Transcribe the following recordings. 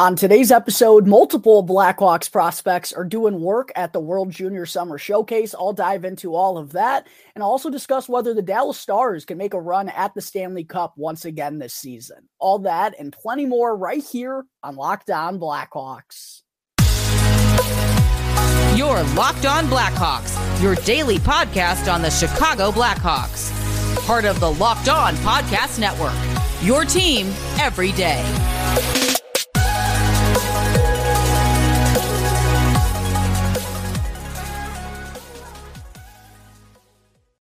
On today's episode, multiple Blackhawks prospects are doing work at the World Junior Summer Showcase. I'll dive into all of that and also discuss whether the Dallas Stars can make a run at the Stanley Cup once again this season. All that and plenty more right here on Locked On Blackhawks. Your Locked On Blackhawks, your daily podcast on the Chicago Blackhawks. Part of the Locked On Podcast Network. Your team every day.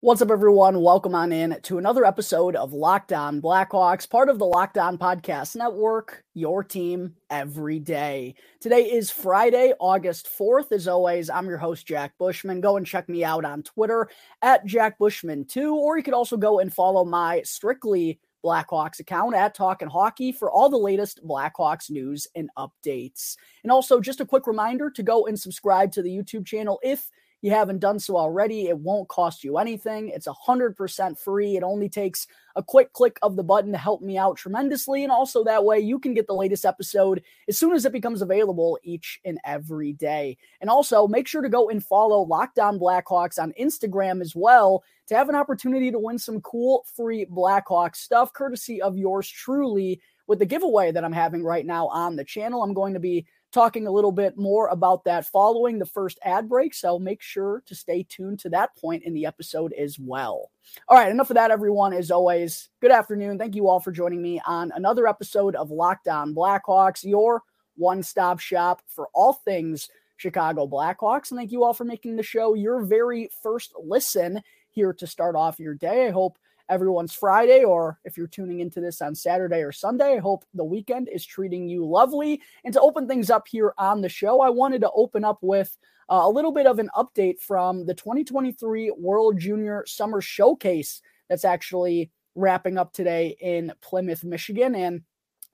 What's up, everyone? Welcome on in to another episode of Locked On Blackhawks, part of the Locked On Podcast Network, your team every day. Today is Friday, August 4th. As always, I'm your host, Jack Bushman. Go and check me out on Twitter at Jack Bushman2, or you could also go and follow my strictly Blackhawks account at Talkin' Hockey for all the latest Blackhawks news and updates. And also, just a quick reminder to go and subscribe to the YouTube channel if you haven't done so already, it won't cost you anything. It's 100% free. It only takes a quick click of the button to help me out tremendously. And also, that way, you can get the latest episode as soon as it becomes available each and every day. And also, make sure to go and follow Locked On Blackhawks on Instagram as well to have an opportunity to win some cool free Blackhawks stuff, courtesy of yours truly. With the giveaway that I'm having right now on the channel, I'm going to be talking a little bit more about that following the first ad break. So make sure to stay tuned to that point in the episode as well. All right, enough of that, everyone. As always, good afternoon. Thank you all for joining me on another episode of Locked On Blackhawks, your one stop shop for all things Chicago Blackhawks. And thank you all for making the show your very first listen here to start off your day. I hope everyone's Friday, or if you're tuning into this on Saturday or Sunday, I hope the weekend is treating you lovely. And to open things up here on the show, I wanted to open up with uh, a little bit of an update from the 2023 World Junior Summer Showcase that's actually wrapping up today in Plymouth, Michigan. And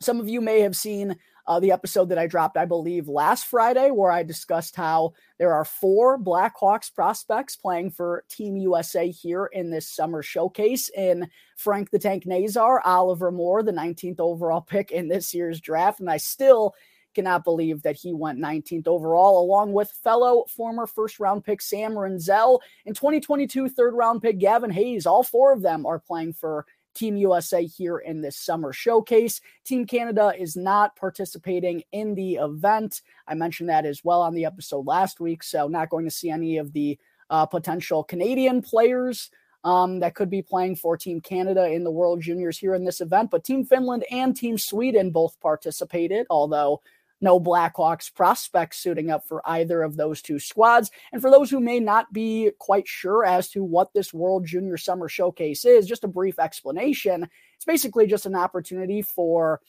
some of you may have seen uh, the episode that I dropped, I believe, last Friday, where I discussed how there are four Blackhawks prospects playing for Team USA here in this summer showcase in Frank the Tank Nazar, Oliver Moore, the 19th overall pick in this year's draft. And I still cannot believe that he went 19th overall, along with fellow former first round pick Sam Rinzel and 2022 third round pick Gavin Hayes. All four of them are playing for Team USA here in this summer showcase. Team Canada is not participating in the event. I mentioned that as well on the episode last week. So, not going to see any of the uh, potential Canadian players um, that could be playing for Team Canada in the World Juniors here in this event. But Team Finland and Team Sweden both participated, although no Blackhawks prospects suiting up for either of those two squads. And for those who may not be quite sure as to what this World Junior Summer Showcase is, just a brief explanation. It's basically just an opportunity for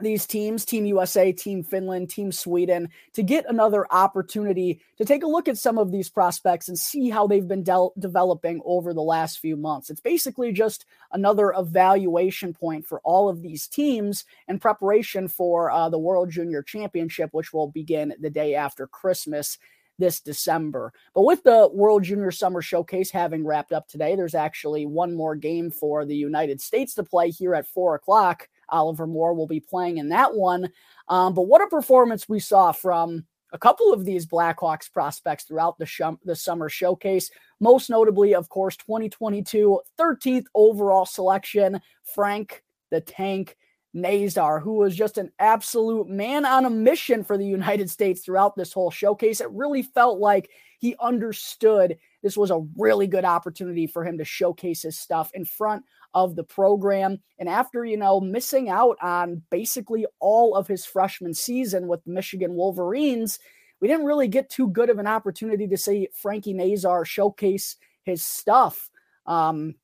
these teams, Team USA, Team Finland, Team Sweden, to get another opportunity to take a look at some of these prospects and see how they've been de- developing over the last few months. It's basically just another evaluation point for all of these teams in preparation for uh, the World Junior Championship, which will begin the day after Christmas this December. But with the World Junior Summer Showcase having wrapped up today, there's actually one more game for the United States to play here at four o'clock. Oliver Moore will be playing in that one. Um, but what a performance we saw from a couple of these Blackhawks prospects throughout the, sh- the summer showcase. Most notably, of course, 2022 13th overall selection, Frank the Tank Nazar, who was just an absolute man on a mission for the United States throughout this whole showcase. It really felt like he understood this was a really good opportunity for him to showcase his stuff in front of the program. And after, you know, missing out on basically all of his freshman season with Michigan Wolverines, we didn't really get too good of an opportunity to see Frankie Nazar showcase his stuff. Um,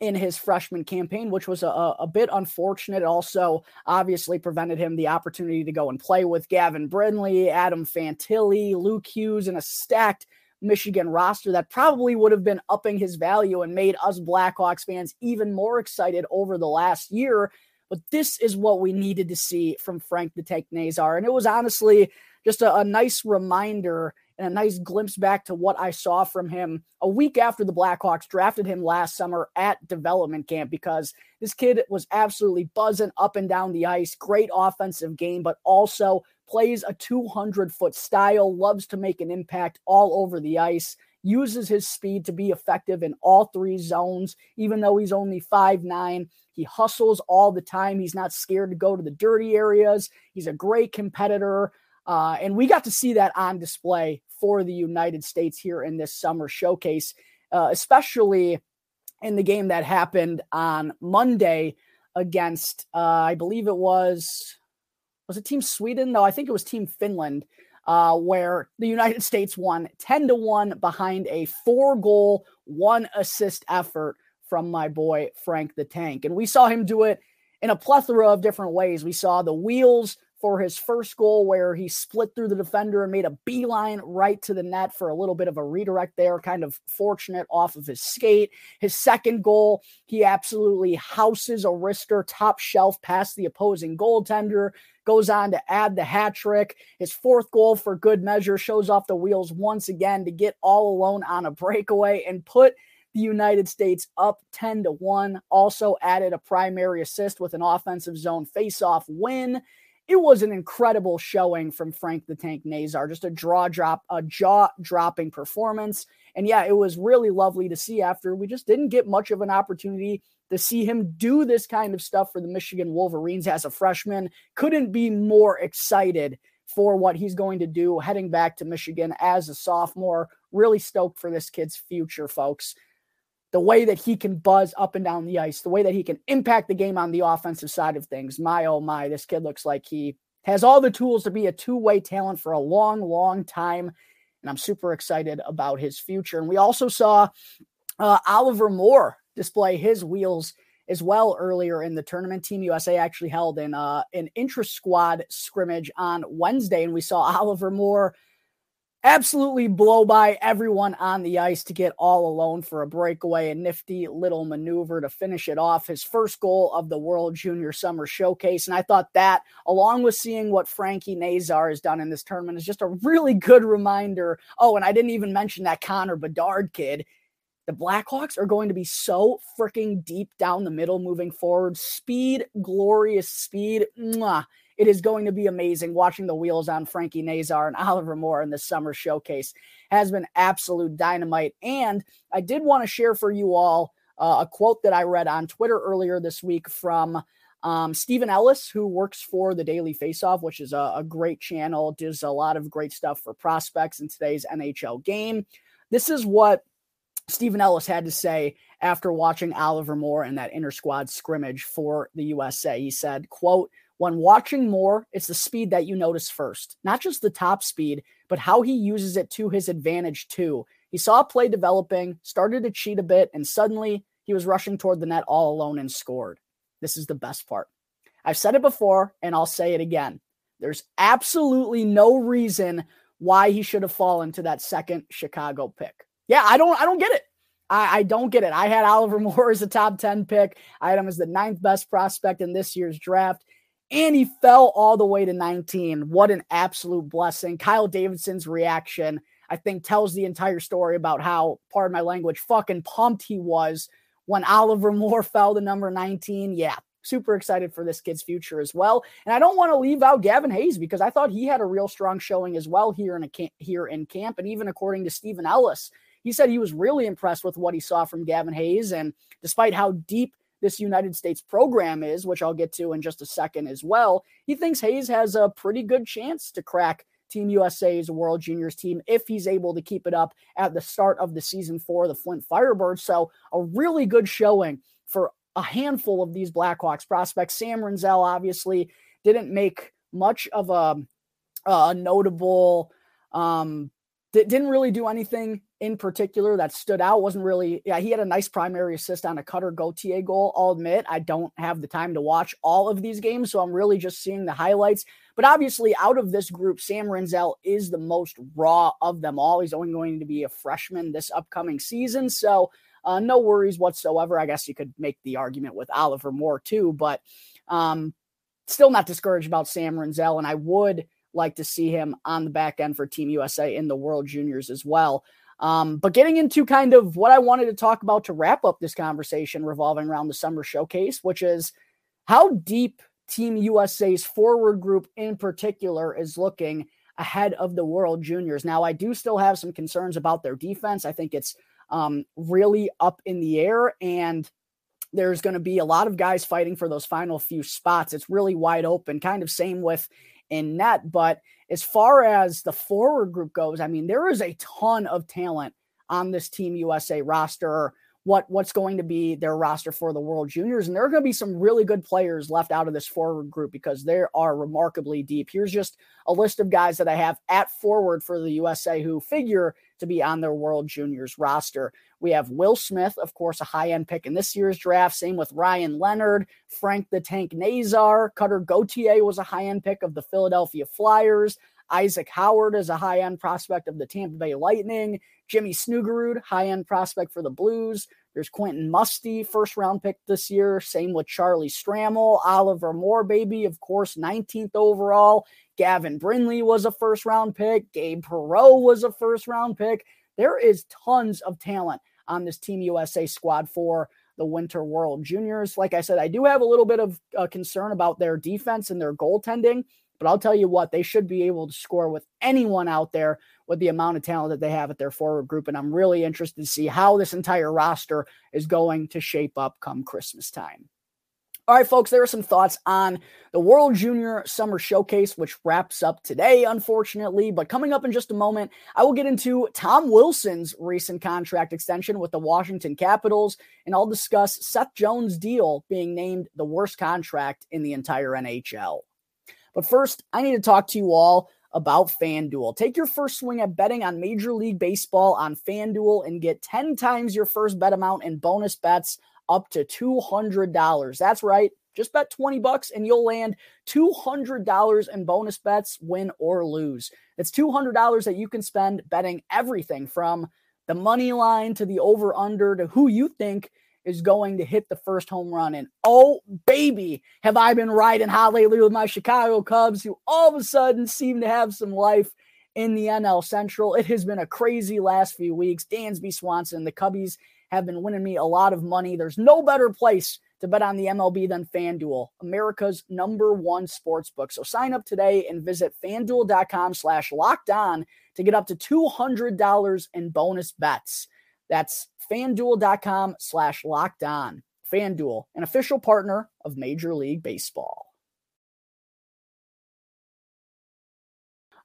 in his freshman campaign, which was a, a bit unfortunate. Also, obviously, prevented him the opportunity to go and play with Gavin Brindley, Adam Fantilli, Luke Hughes, and a stacked Michigan roster that probably would have been upping his value and made us Blackhawks fans even more excited over the last year. But this is what we needed to see from Frank the Tank Nazar. And it was honestly just a, a nice reminder and a nice glimpse back to what I saw from him a week after the Blackhawks drafted him last summer at development camp because This kid was absolutely buzzing up and down the ice. Great offensive game, but also plays a 200 foot style, loves to make an impact all over the ice, uses his speed to be effective in all three zones, even though he's only five nine. He hustles all the time. He's not scared to go to the dirty areas. He's a great competitor. Uh, and we got to see that on display for the United States here in this summer showcase, uh, especially in the game that happened on Monday against, uh, I believe it was, was it Team Sweden? No, I think it was Team Finland, uh, where the United States won 10 to 1 behind a four goal, one assist effort from my boy Frank the Tank. And we saw him do it in a plethora of different ways. We saw the wheels for his first goal where he split through the defender and made a beeline right to the net for a little bit of a redirect there, kind of fortunate off of his skate. His second goal, he absolutely houses a wrister top shelf past the opposing goaltender, goes on to add the hat trick. His fourth goal for good measure shows off the wheels once again to get all alone on a breakaway and put – the United States up 10 to 1. Also added a primary assist with an offensive zone faceoff win. It was an incredible showing from Frank the Tank Nazar, just a draw drop, a jaw dropping performance. And yeah, it was really lovely to see after we just didn't get much of an opportunity to see him do this kind of stuff for the Michigan Wolverines as a freshman. Couldn't be more excited for what he's going to do heading back to Michigan as a sophomore. Really stoked for this kid's future, folks the way that he can buzz up and down the ice, the way that he can impact the game on the offensive side of things. My oh my, this kid looks like he has all the tools to be a two-way talent for a long, long time. And I'm super excited about his future. And we also saw uh, Oliver Moore display his wheels as well earlier in the tournament. Team USA actually held in uh, an intra squad scrimmage on Wednesday, and we saw Oliver Moore absolutely blow by everyone on the ice to get all alone for a breakaway, a nifty little maneuver to finish it off. His first goal of the World Junior Summer Showcase. And I thought that, along with seeing what Frankie Nazar has done in this tournament, is just a really good reminder. Oh, and I didn't even mention that Connor Bedard kid. The Blackhawks are going to be so freaking deep down the middle moving forward. Speed, glorious speed. Mwah it is going to be amazing watching the wheels on Frankie Nazar and Oliver Moore in the summer showcase has been absolute dynamite. And I did want to share for you all uh, a quote that I read on Twitter earlier this week from um, Stephen Ellis, who works for the Daily Faceoff, which is a, a great channel, does a lot of great stuff for prospects in today's NHL game. This is what Stephen Ellis had to say after watching Oliver Moore in that inter squad scrimmage for the USA. He said, quote, when watching Moore, it's the speed that you notice first, not just the top speed, but how he uses it to his advantage too. He saw a play developing, started to cheat a bit, and suddenly he was rushing toward the net all alone and scored. This is the best part. I've said it before and I'll say it again. There's absolutely no reason why he should have fallen to that second Chicago pick. Yeah, I don't I don't get it. I, I, don't get it. I had Oliver Moore as a top 10 pick. I had him as the ninth best prospect in this year's draft and he fell all the way to 19. What an absolute blessing. Kyle Davidson's reaction, I think, tells the entire story about how, pardon my language, fucking pumped he was when Oliver Moore fell to number 19. Yeah, super excited for this kid's future as well. And I don't want to leave out Gavin Hayes because I thought he had a real strong showing as well here in camp, here in camp. And even according to Stephen Ellis, he said he was really impressed with what he saw from Gavin Hayes. And despite how deep this United States program is, which I'll get to in just a second as well, he thinks Hayes has a pretty good chance to crack Team USA's World Juniors team if he's able to keep it up at the start of the season for the Flint Firebirds. So, a really good showing for a handful of these Blackhawks prospects. Sam Rinzel obviously didn't make much of a, a notable um, didn't really do anything in particular that stood out. Wasn't really, yeah, he had a nice primary assist on a Cutter Gauthier goal. I'll admit, I don't have the time to watch all of these games, so I'm really just seeing the highlights. But obviously, out of this group, Sam Rinzel is the most raw of them all. He's only going to be a freshman this upcoming season, so uh, no worries whatsoever. I guess you could make the argument with Oliver Moore too, but um, still not discouraged about Sam Rinzel, and I would like to see him on the back end for Team USA in the World Juniors as well. Um, but getting into kind of what I wanted to talk about to wrap up this conversation revolving around the summer showcase, which is how deep Team USA's forward group in particular is looking ahead of the World Juniors. Now, I do still have some concerns about their defense. I think it's um, really up in the air, and there's going to be a lot of guys fighting for those final few spots. It's really wide open, kind of same with in net. But as far as the forward group goes, I mean, there is a ton of talent on this Team USA roster what what's going to be their roster for the World Juniors. And there are going to be some really good players left out of this forward group because they are remarkably deep. Here's just a list of guys that I have at forward for the USA who figure to be on their World Juniors roster. We have Will Smith, of course, a high end pick in this year's draft. Same with Ryan Leonard, Frank the Tank Nazar, Cutter Gauthier was a high end pick of the Philadelphia Flyers. Isaac Howard is a high end prospect of the Tampa Bay Lightning. Jimmy Snuggerud, high end prospect for the Blues. There's Quentin Musty, first round pick this year. Same with Charlie Stramel, Oliver Moore, baby, of course, 19th overall. Gavin Brindley was a first round pick. Gabe Perreault was a first round pick. There is tons of talent on this Team USA squad for the Winter World Juniors. Like I said, I do have a little bit of uh, concern about their defense and their goaltending. But I'll tell you what, they should be able to score with anyone out there with the amount of talent that they have at their forward group. And I'm really interested to see how this entire roster is going to shape up come Christmas time. All right, folks, there are some thoughts on the World Junior Summer Showcase, which wraps up today, unfortunately. But coming up in just a moment, I will get into Tom Wilson's recent contract extension with the Washington Capitals, and I'll discuss Seth Jones' deal being named the worst contract in the entire NHL. But first, I need to talk to you all about FanDuel. Take your first swing at betting on Major League Baseball on FanDuel and get 10 times your first bet amount in bonus bets up to $200. That's right. Just bet 20 bucks and you'll land $200 in bonus bets, win or lose. It's $200 that you can spend betting everything from the money line to the over under to who you think is going to hit the first home run. And oh, baby, have I been riding hot lately with my Chicago Cubs, who all of a sudden seem to have some life in the NL Central. It has been a crazy last few weeks. Dansby Swanson, the Cubbies have been winning me a lot of money. There's no better place to bet on the MLB than FanDuel, America's number one sports book. So sign up today and visit fanduel.com slash locked on to get up to $200 in bonus bets. That's fanduel.com slash locked on. FanDuel, an official partner of Major League Baseball.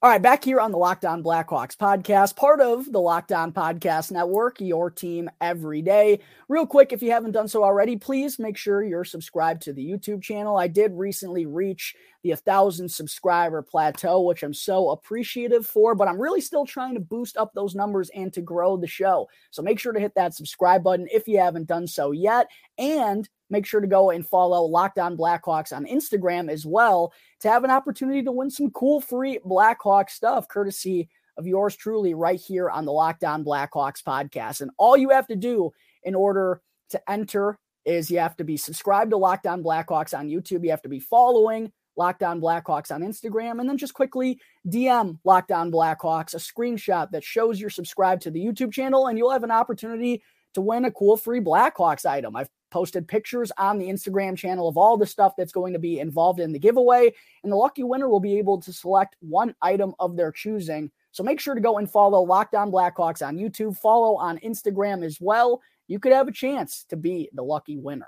All right, back here on the Locked On Blackhawks podcast, part of the Locked On Podcast Network, your team every day. Real quick, if you haven't done so already, please make sure you're subscribed to the YouTube channel. I did recently reach the 1,000 subscriber plateau, which I'm so appreciative for, but I'm really still trying to boost up those numbers and to grow the show. So make sure to hit that subscribe button if you haven't done so yet. And make sure to go and follow Locked On Blackhawks on Instagram as well to have an opportunity to win some cool free Blackhawks stuff, courtesy of yours truly, right here on the Locked On Blackhawks podcast. And all you have to do in order to enter is you have to be subscribed to Locked On Blackhawks on YouTube. You have to be following Locked On Blackhawks on Instagram, and then just quickly DM Locked On Blackhawks a screenshot that shows you're subscribed to the YouTube channel, and you'll have an opportunity to win a cool free Blackhawks item. I've posted pictures on the Instagram channel of all the stuff that's going to be involved in the giveaway, and the lucky winner will be able to select one item of their choosing. So make sure to go and follow Locked On Blackhawks on YouTube, follow on Instagram as well. You could have a chance to be the lucky winner.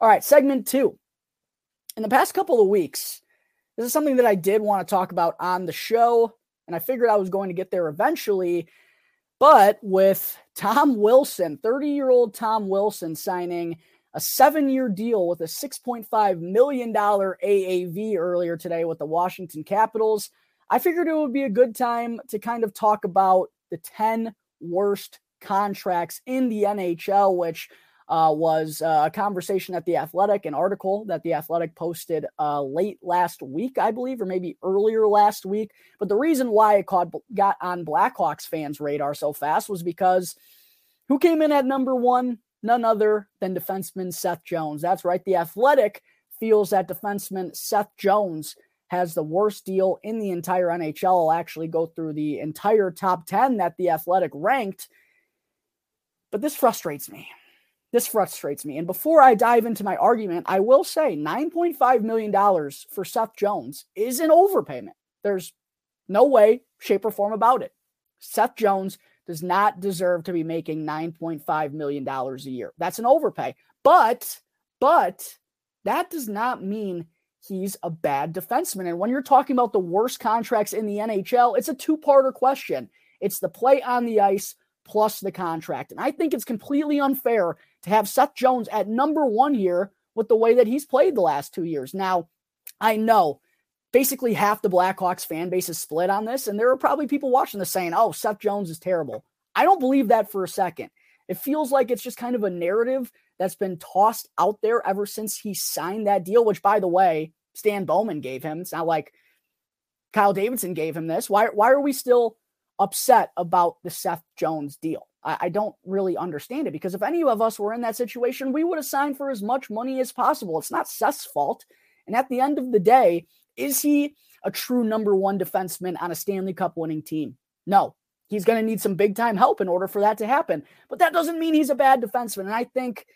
All right, segment two. In the past couple of weeks, this is something that I did want to talk about on the show, and I figured I was going to get there eventually. But with Tom Wilson, 30 year old Tom Wilson signing a seven year deal with a $6.5 million AAV earlier today with the Washington Capitals, I figured it would be a good time to kind of talk about the 10 worst contracts in the NHL, which uh, was uh, a conversation at The Athletic, an article that The Athletic posted uh, late last week, I believe, or maybe earlier last week. But the reason why it caught, got on Blackhawks fans' radar so fast was because who came in at number one? None other than defenseman Seth Jones. That's right. The Athletic feels that defenseman Seth Jones has the worst deal in the entire NHL. I'll actually go through the entire top 10 that the Athletic ranked. But this frustrates me. This frustrates me. And before I dive into my argument, I will say $9.5 million for Seth Jones is an overpayment. There's no way, shape, or form about it. Seth Jones does not deserve to be making $9.5 million a year. That's an overpay. But, but that does not mean he's a bad defenseman. And when you're talking about the worst contracts in the NHL, it's a two parter question. It's the play on the ice plus the contract. And I think it's completely unfair to have Seth Jones at number one here with the way that he's played the last two years. Now, I know basically half the Blackhawks fan base is split on this, and there are probably people watching this saying, oh, Seth Jones is terrible. I don't believe that for a second. It feels like it's just kind of a narrative that's been tossed out there ever since he signed that deal, which, by the way, Stan Bowman gave him. It's not like Kyle Davidson gave him this. Why, why are we still upset about the Seth Jones deal? I, I don't really understand it because if any of us were in that situation, we would have signed for as much money as possible. It's not Seth's fault. And at the end of the day, is he a true number one defenseman on a Stanley Cup winning team? No. He's going to need some big time help in order for that to happen. But that doesn't mean he's a bad defenseman. And I think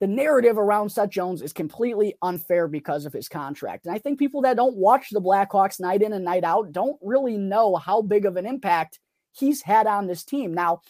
the narrative around Seth Jones is completely unfair because of his contract. And I think people that don't watch the Blackhawks night in and night out don't really know how big of an impact he's had on this team. Now,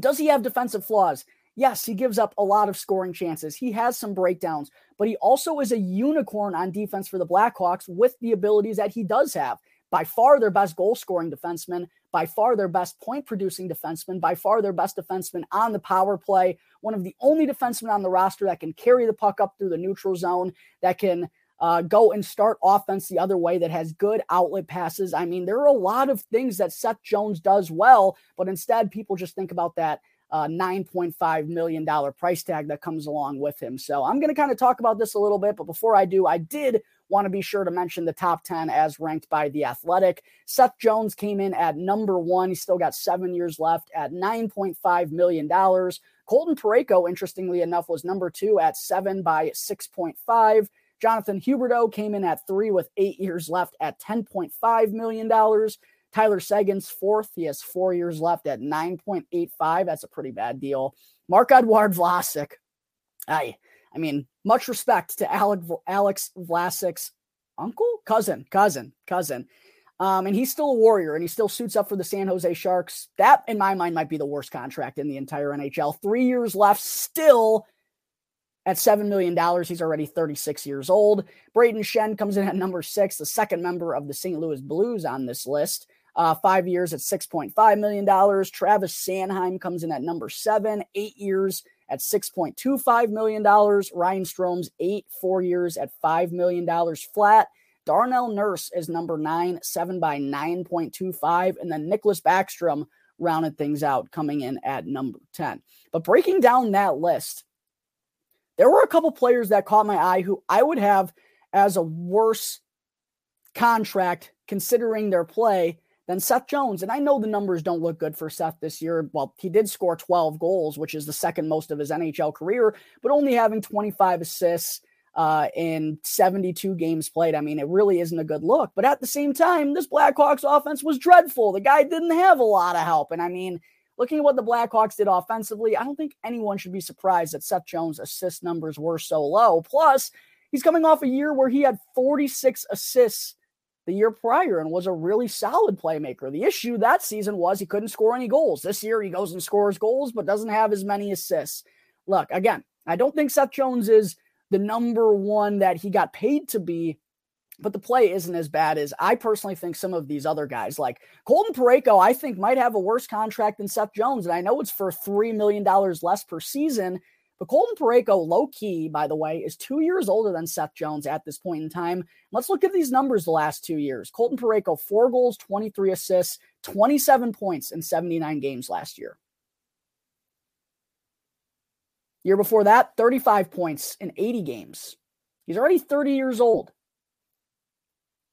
does he have defensive flaws? Yes, he gives up a lot of scoring chances. He has some breakdowns, but he also is a unicorn on defense for the Blackhawks with the abilities that he does have. By far their best goal scoring defenseman, by far their best point producing defenseman, by far their best defenseman on the power play, one of the only defensemen on the roster that can carry the puck up through the neutral zone, that can uh, go and start offense the other way, that has good outlet passes. I mean, there are a lot of things that Seth Jones does well, but instead people just think about that uh, $9.5 million price tag that comes along with him. So I'm going to kind of talk about this a little bit. But before I do, I did want to be sure to mention the top 10 as ranked by The Athletic. Seth Jones came in at number one. He's still got seven years left at $9.5 million. Colton Parayko, interestingly enough, was number two at seven by 6.5. Jonathan Huberdeau came in at three with eight years left at $10.5 million. Tyler Seguin's fourth. He has four years left at 9.85. That's a pretty bad deal. Marc-Edouard Vlasic. I, I mean, much respect to Alec, Alex Vlasic's uncle, cousin, cousin, cousin. Um, and he's still a warrior and he still suits up for the San Jose Sharks. That, in my mind, might be the worst contract in the entire NHL. Three years left, still at $7 million. He's already 36 years old. Brayden Schenn comes in at number six, the second member of the St. Louis Blues on this list uh, five years at $6.5 million. Travis Sanheim comes in at number seven, eight years at $6.25 million. Ryan Strome's eight, four years at $5 million flat. Darnell Nurse is number nine, seven by 9.25. And then Nicklas Backstrom rounded things out, coming in at number 10. But breaking down that list, there were a couple players that caught my eye who I would have as a worse contract considering their play than Seth Jones. And I know the numbers don't look good for Seth this year. Well, he did score 12 goals, which is the second most of his NHL career, but only having 25 assists uh, in 72 games played. I mean, it really isn't a good look. But at the same time, this Blackhawks offense was dreadful. The guy didn't have a lot of help. And I mean, looking at what the Blackhawks did offensively, I don't think anyone should be surprised that Seth Jones' assist numbers were so low. Plus, he's coming off a year where he had 46 assists the year prior and was a really solid playmaker. The issue that season was he couldn't score any goals. This year he goes and scores goals, but doesn't have as many assists. Look, again, I don't think Seth Jones is the number one that he got paid to be, but the play isn't as bad as I personally think some of these other guys, like Colton Parayko, I think might have a worse contract than Seth Jones. And I know it's for $3 million less per season, but Colton Parayko, low key, by the way, is two years older than Seth Jones at this point in time. Let's look at these numbers the last two years. Colton Parayko, four goals, 23 assists, 27 points in 79 games last year. Year before that, 35 points in 80 games. He's already 30 years old.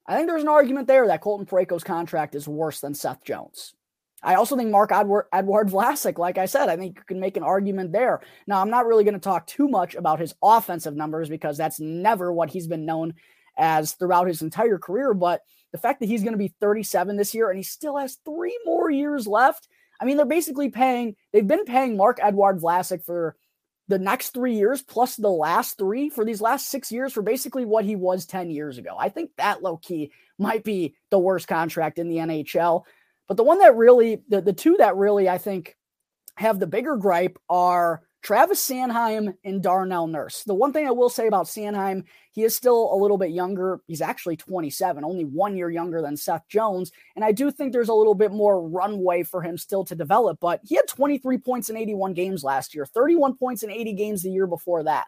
I think there's an argument there that Colton Parayko's contract is worse than Seth Jones. I also think Marc-Edouard, Edward Vlasic, like I said, I think you can make an argument there. Now, I'm not really going to talk too much about his offensive numbers because that's never what he's been known as throughout his entire career. But the fact that he's going to be 37 this year and he still has three more years left. I mean, they're basically paying, they've been paying Marc-Edouard Vlasic for the next three years plus the last three for these last six years for basically what he was 10 years ago. I think that low key might be the worst contract in the NHL. But the one that really, the, the two that really I think have the bigger gripe are Travis Sanheim and Darnell Nurse. The one thing I will say about Sanheim, he is still a little bit younger. He's actually 27, only one year younger than Seth Jones. And I do think there's a little bit more runway for him still to develop. But he had 23 points in 81 games last year, 31 points in 80 games the year before that.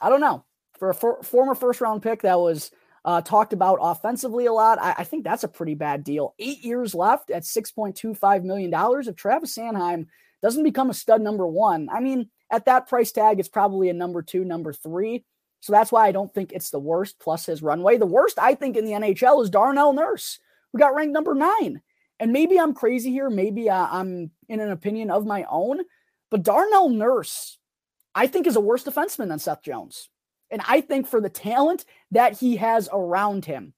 I don't know. For a for, former first round pick that was uh, talked about offensively a lot, I, I think that's a pretty bad deal. Eight years left at $6.25 million. If Travis Sanheim doesn't become a stud number one, I mean, at that price tag, it's probably a number two, number three. So that's why I don't think it's the worst, plus his runway. The worst, I think, in the NHL is Darnell Nurse, who got ranked number nine. And maybe I'm crazy here. Maybe uh, I'm in an opinion of my own. But Darnell Nurse, I think, is a worse defenseman than Seth Jones. And I think for the talent that he has around him,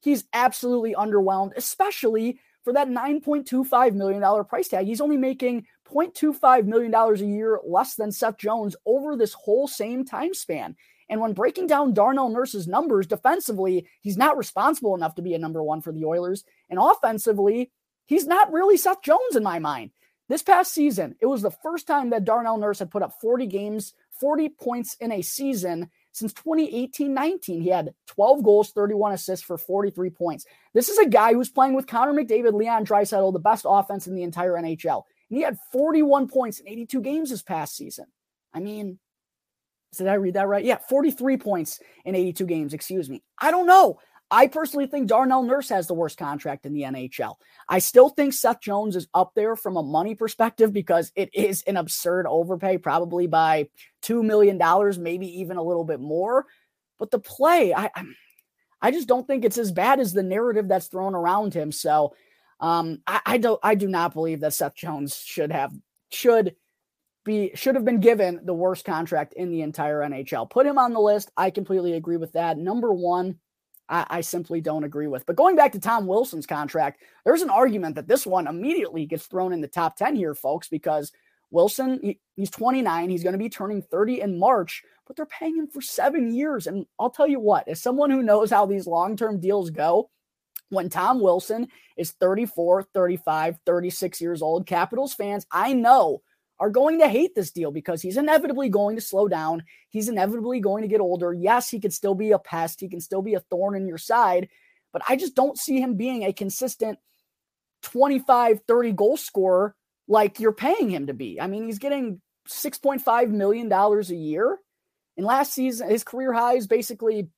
he's absolutely underwhelmed, especially for that $9.25 million price tag. He's only making $0.25 million a year less than Seth Jones over this whole same time span. And when breaking down Darnell Nurse's numbers defensively, he's not responsible enough to be a number one for the Oilers. And offensively, he's not really Seth Jones in my mind. This past season, it was the first time that Darnell Nurse had put up 40 games, 40 points in a season since 2018 19. He had 12 goals, 31 assists for 43 points. This is a guy who's playing with Connor McDavid, Leon Draisaitl, the best offense in the entire NHL. And he had 41 points in 82 games this past season. I mean, did I read that right? Yeah, 43 points in 82 games, excuse me. I don't know. I personally think Darnell Nurse has the worst contract in the NHL. I still think Seth Jones is up there from a money perspective because it is an absurd overpay, probably by $2 million, maybe even a little bit more. But the play, I, I just don't think it's as bad as the narrative that's thrown around him. So um, I, I don't I do not believe that Seth Jones should have should be should have been given the worst contract in the entire NHL. Put him on the list. I completely agree with that. Number one, I, I, simply don't agree with. But going back to Tom Wilson's contract, there's an argument that this one immediately gets thrown in the top 10 here, folks, because Wilson, he, he's 29. He's going to be turning 30 in March, but they're paying him for seven years. And I'll tell you what, as someone who knows how these long term deals go, when Tom Wilson is 34, 35, 36 years old, Capitals fans, I know are going to hate this deal because he's inevitably going to slow down. He's inevitably going to get older. Yes, he could still be a pest. He can still be a thorn in your side, but I just don't see him being a consistent 25, 30 goal scorer like you're paying him to be. I mean, he's getting $6.5 million a year. And last season, his career high is basically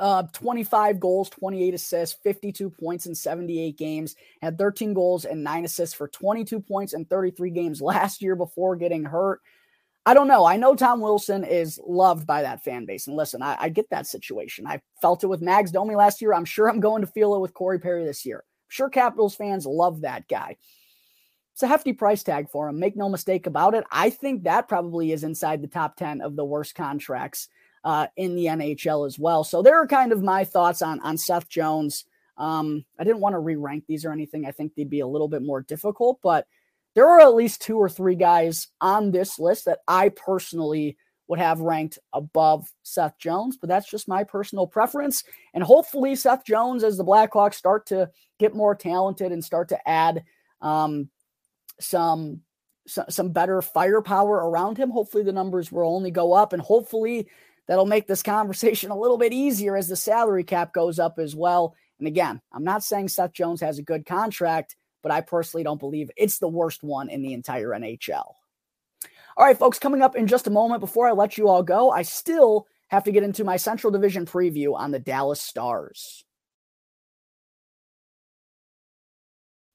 uh, 25 goals, 28 assists, 52 points in 78 games, had 13 goals and nine assists for 22 points in 33 games last year before getting hurt. I don't know. I know Tom Wilson is loved by that fan base. And listen, I, I get that situation. I felt it with Max Domi last year. I'm sure I'm going to feel it with Corey Perry this year. I'm sure Capitals fans love that guy. It's a hefty price tag for him. Make no mistake about it. I think that probably is inside the top 10 of the worst contracts uh, in the NHL as well. So there are kind of my thoughts on on Seth Jones. Um, I didn't want to re-rank these or anything. I think they'd be a little bit more difficult, but there are at least two or three guys on this list that I personally would have ranked above Seth Jones, but that's just my personal preference. And hopefully, Seth Jones, as the Blackhawks start to get more talented and start to add um, some some better firepower around him, hopefully the numbers will only go up, and hopefully that'll make this conversation a little bit easier as the salary cap goes up as well. And again, I'm not saying Seth Jones has a good contract, but I personally don't believe it's the worst one in the entire NHL. All right, folks, coming up in just a moment before I let you all go, I still have to get into my Central Division preview on the Dallas Stars.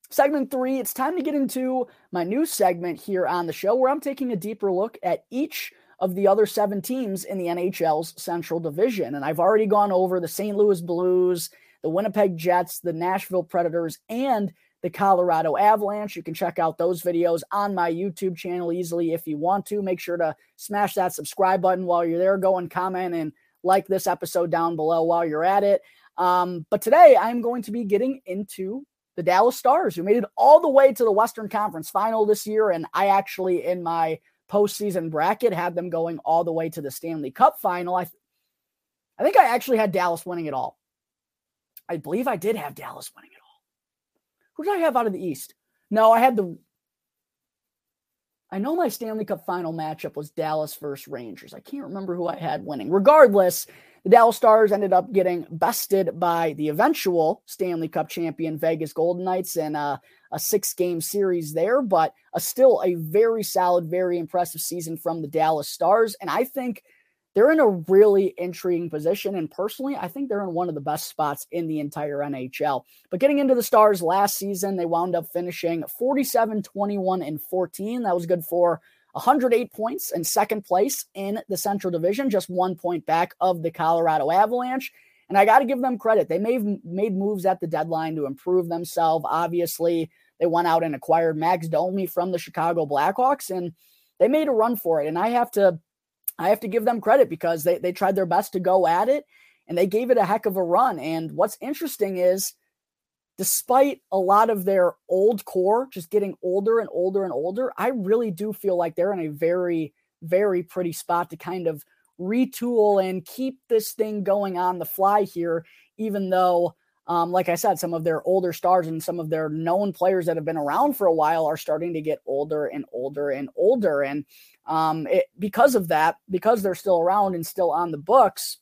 Segment three, it's time to get into my new segment here on the show where I'm taking a deeper look at each of the other seven teams in the NHL's Central Division. And I've already gone over the St. Louis Blues, the Winnipeg Jets, the Nashville Predators, and the Colorado Avalanche. You can check out those videos on my YouTube channel easily if you want to. Make sure to smash that subscribe button while you're there. Go and comment and like this episode down below while you're at it. Um, but today I'm going to be getting into the Dallas Stars, who made it all the way to the Western Conference final this year. And I actually, in my postseason bracket, had them going all the way to the Stanley Cup final. I, I think I actually had Dallas winning it all. I believe I did have Dallas winning it all. Who did I have out of the East? No, I had the. I know my Stanley Cup final matchup was Dallas versus Rangers. I can't remember who I had winning. Regardless, the Dallas Stars ended up getting bested by the eventual Stanley Cup champion Vegas Golden Knights and a, a six game series there, but a, still a very solid, very impressive season from the Dallas Stars. And I think they're in a really intriguing position. And personally, I think they're in one of the best spots in the entire NHL. But getting into the Stars last season, they wound up finishing 47, 21, and 14. That was good for 108 points in second place in the Central Division, just one point back of the Colorado Avalanche. And I got to give them credit. They have made moves at the deadline to improve themselves. Obviously, they went out and acquired Max Domi from the Chicago Blackhawks, and they made a run for it. And I have to I have to give them credit because they, they tried their best to go at it and they gave it a heck of a run. And what's interesting is, despite a lot of their old core just getting older and older and older, I really do feel like they're in a very, very pretty spot to kind of retool and keep this thing going on the fly here, even though. Um, like I said, some of their older stars and some of their known players that have been around for a while are starting to get older and older and older. And um, it, because of that, because they're still around and still on the books,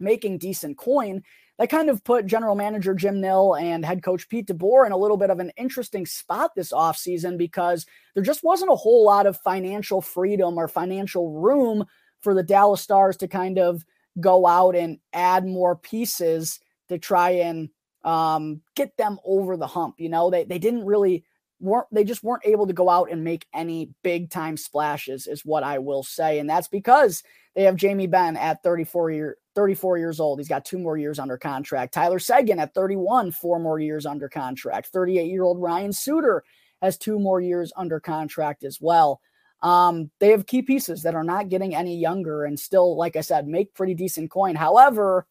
making decent coin, that kind of put general manager Jim Nill and head coach Pete DeBoer in a little bit of an interesting spot this offseason because there just wasn't a whole lot of financial freedom or financial room for the Dallas Stars to kind of go out and add more pieces to try and um, get them over the hump. You know, they, they didn't really weren't they just weren't able to go out and make any big time splashes is what I will say and that's because they have Jamie Benn at 34 year 34 years old. He's got two more years under contract. Tyler Seguin at 31 four more years under contract. 38 year old Ryan Suter has two more years under contract as well. Um, they have key pieces that are not getting any younger and still like I said make pretty decent coin. However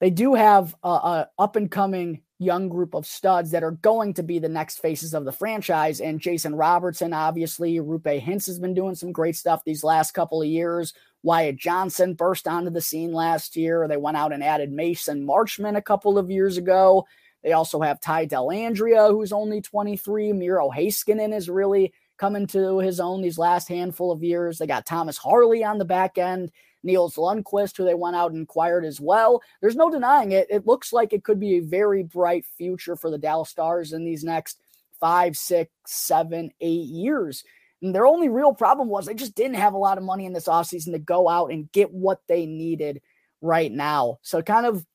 they do have a, a up and coming young group of studs that are going to be the next faces of the franchise. And Jason Robertson, obviously, Roope Hintz has been doing some great stuff these last couple of years. Wyatt Johnston burst onto the scene last year. They went out and added Mason Marchment a couple of years ago. They also have Ty Dellandrea, who's only 23. Miro Heiskanen is really coming to his own these last handful of years. They got Thomas Harley on the back end. Nils Lundkvist, who they went out and acquired as well. There's no denying it. It looks like it could be a very bright future for the Dallas Stars in these next five, six, seven, eight years. And their only real problem was they just didn't have a lot of money in this offseason to go out and get what they needed right now. So, kind of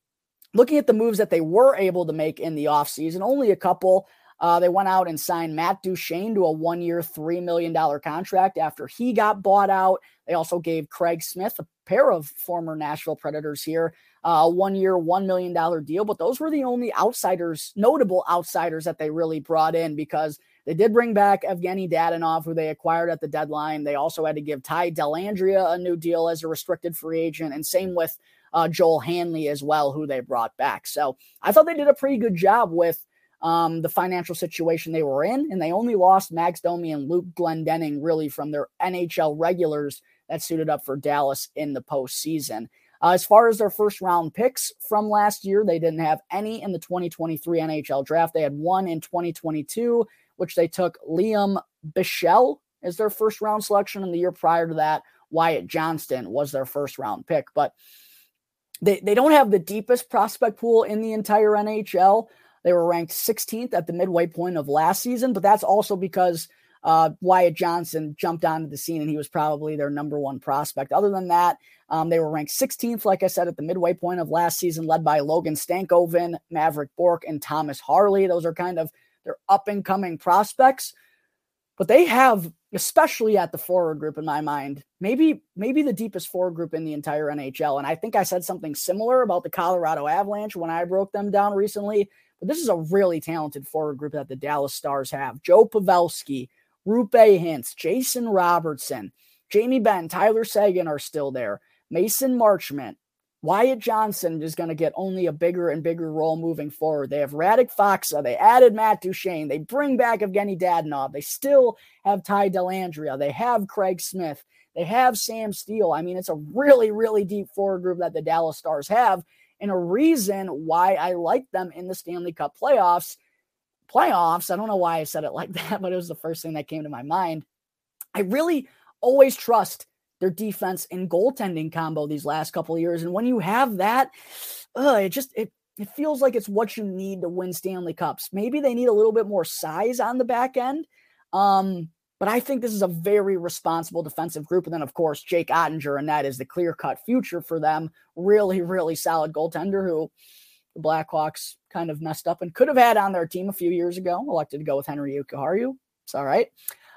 looking at the moves that they were able to make in the offseason, only a couple. Uh, they went out and signed Matt Duchene to a one year, $3 million contract after he got bought out. They also gave Craig Smith, a pair of former Nashville Predators here, a uh, one year, $1 million deal. But those were the only outsiders, notable outsiders that they really brought in because they did bring back Evgeny Dadonov, who they acquired at the deadline. They also had to give Ty Dellandrea a new deal as a restricted free agent, and same with uh, Joel Hanley as well, who they brought back. So I thought they did a pretty good job with um, the financial situation they were in, and they only lost Max Domi and Luke Glendening really from their NHL regulars that suited up for Dallas in the postseason. Uh, as far as their first round picks from last year, they didn't have any in the 2023 NHL draft. They had one in 2022, which they took Liam Bichsel as their first round selection. And the year prior to that, Wyatt Johnston was their first round pick. But they, they don't have the deepest prospect pool in the entire NHL. They were ranked 16th at the midway point of last season, but that's also because uh, Wyatt Johnston jumped onto the scene and he was probably their number one prospect. Other than that, um, they were ranked 16th, like I said, at the midway point of last season, led by Logan Stankoven, Mavrik Bourque, and Thomas Harley. Those are kind of their up and coming prospects. But they have, especially at the forward group, in my mind, maybe maybe the deepest forward group in the entire NHL. And I think I said something similar about the Colorado Avalanche when I broke them down recently. But this is a really talented forward group that the Dallas Stars have. Joe Pavelski, Roope Hintz, Jason Robertson, Jamie Benn, Tyler Seguin are still there. Mason Marchment, Wyatt Johnston is going to get only a bigger and bigger role moving forward. They have Radek Faksa. They added Matt Duchene. They bring back Evgeny Dadonov. They still have Ty Dellandrea. They have Craig Smith. They have Sam Steele. I mean, it's a really, really deep forward group that the Dallas Stars have, and a reason why I like them in the Stanley Cup playoffs. Playoffs. I don't know why I said it like that, but it was the first thing that came to my mind. I really always trust their defense and goaltending combo these last couple of years. And when you have that, it just it it feels like it's what you need to win Stanley Cups. Maybe they need a little bit more size on the back end. Um, but I think this is a very responsible defensive group. And then, of course, Jake Oettinger, and that is the clear cut future for them. Really, really solid goaltender who the Blackhawks kind of messed up and could have had on their team a few years ago. Elected to go with Henri Jokiharju. It's all right.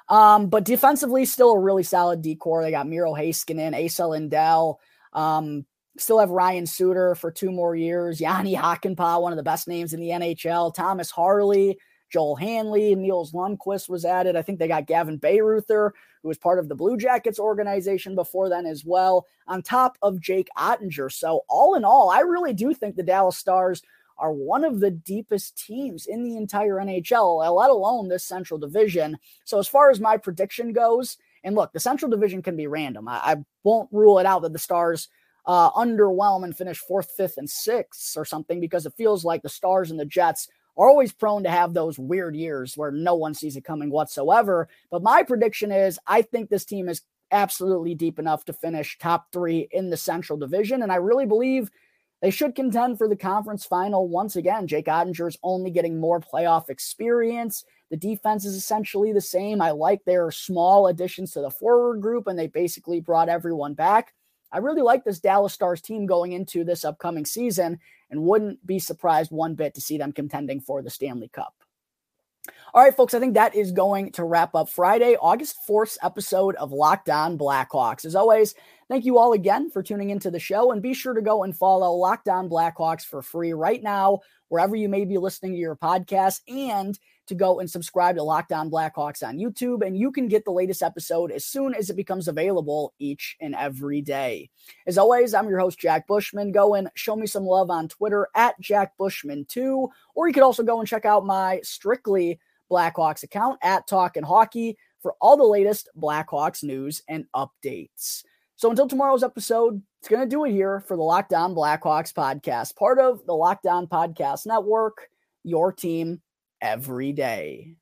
Um, but defensively, still a really solid D-core. They got Miro Heiskanen, Esa Lindell. Um, still have Ryan Suter for two more years. Jani Hakanpää, one of the best names in the NHL. Thomas Harley, Joel Hanley, Nils Lundkvist was added. I think they got Gavin Bayreuther, who was part of the Blue Jackets organization before then as well, on top of Jake Oettinger. So, all in all, I really do think the Dallas Stars are one of the deepest teams in the entire NHL, let alone this Central Division. So, as far as my prediction goes, and look, the Central Division can be random. I, I won't rule it out that the Stars uh, underwhelm and finish fourth, fifth, and sixth or something because it feels like the Stars and the Jets are always prone to have those weird years where no one sees it coming whatsoever. But my prediction is I think this team is absolutely deep enough to finish top three in the Central Division. And I really believe they should contend for the conference final once again. Jake Oettinger is only getting more playoff experience. The defense is essentially the same. I like their small additions to the forward group, and they basically brought everyone back. I really like this Dallas Stars team going into this upcoming season and wouldn't be surprised one bit to see them contending for the Stanley Cup. All right, folks, I think that is going to wrap up Friday, August 4th episode of Locked On Blackhawks. As always, thank you all again for tuning into the show and be sure to go and follow Locked On Blackhawks for free right now, wherever you may be listening to your podcast, and to go and subscribe to Locked On Blackhawks on YouTube. And you can get the latest episode as soon as it becomes available each and every day. As always, I'm your host, Jack Bushman. Go and show me some love on Twitter at Jack Bushman2, or you could also go and check out my strictly Blackhawks account at Talkin' Hockey for all the latest Blackhawks news and updates. So until tomorrow's episode, it's going to do it here for the Locked On Blackhawks podcast, part of the Locked On Podcast Network, your team every day.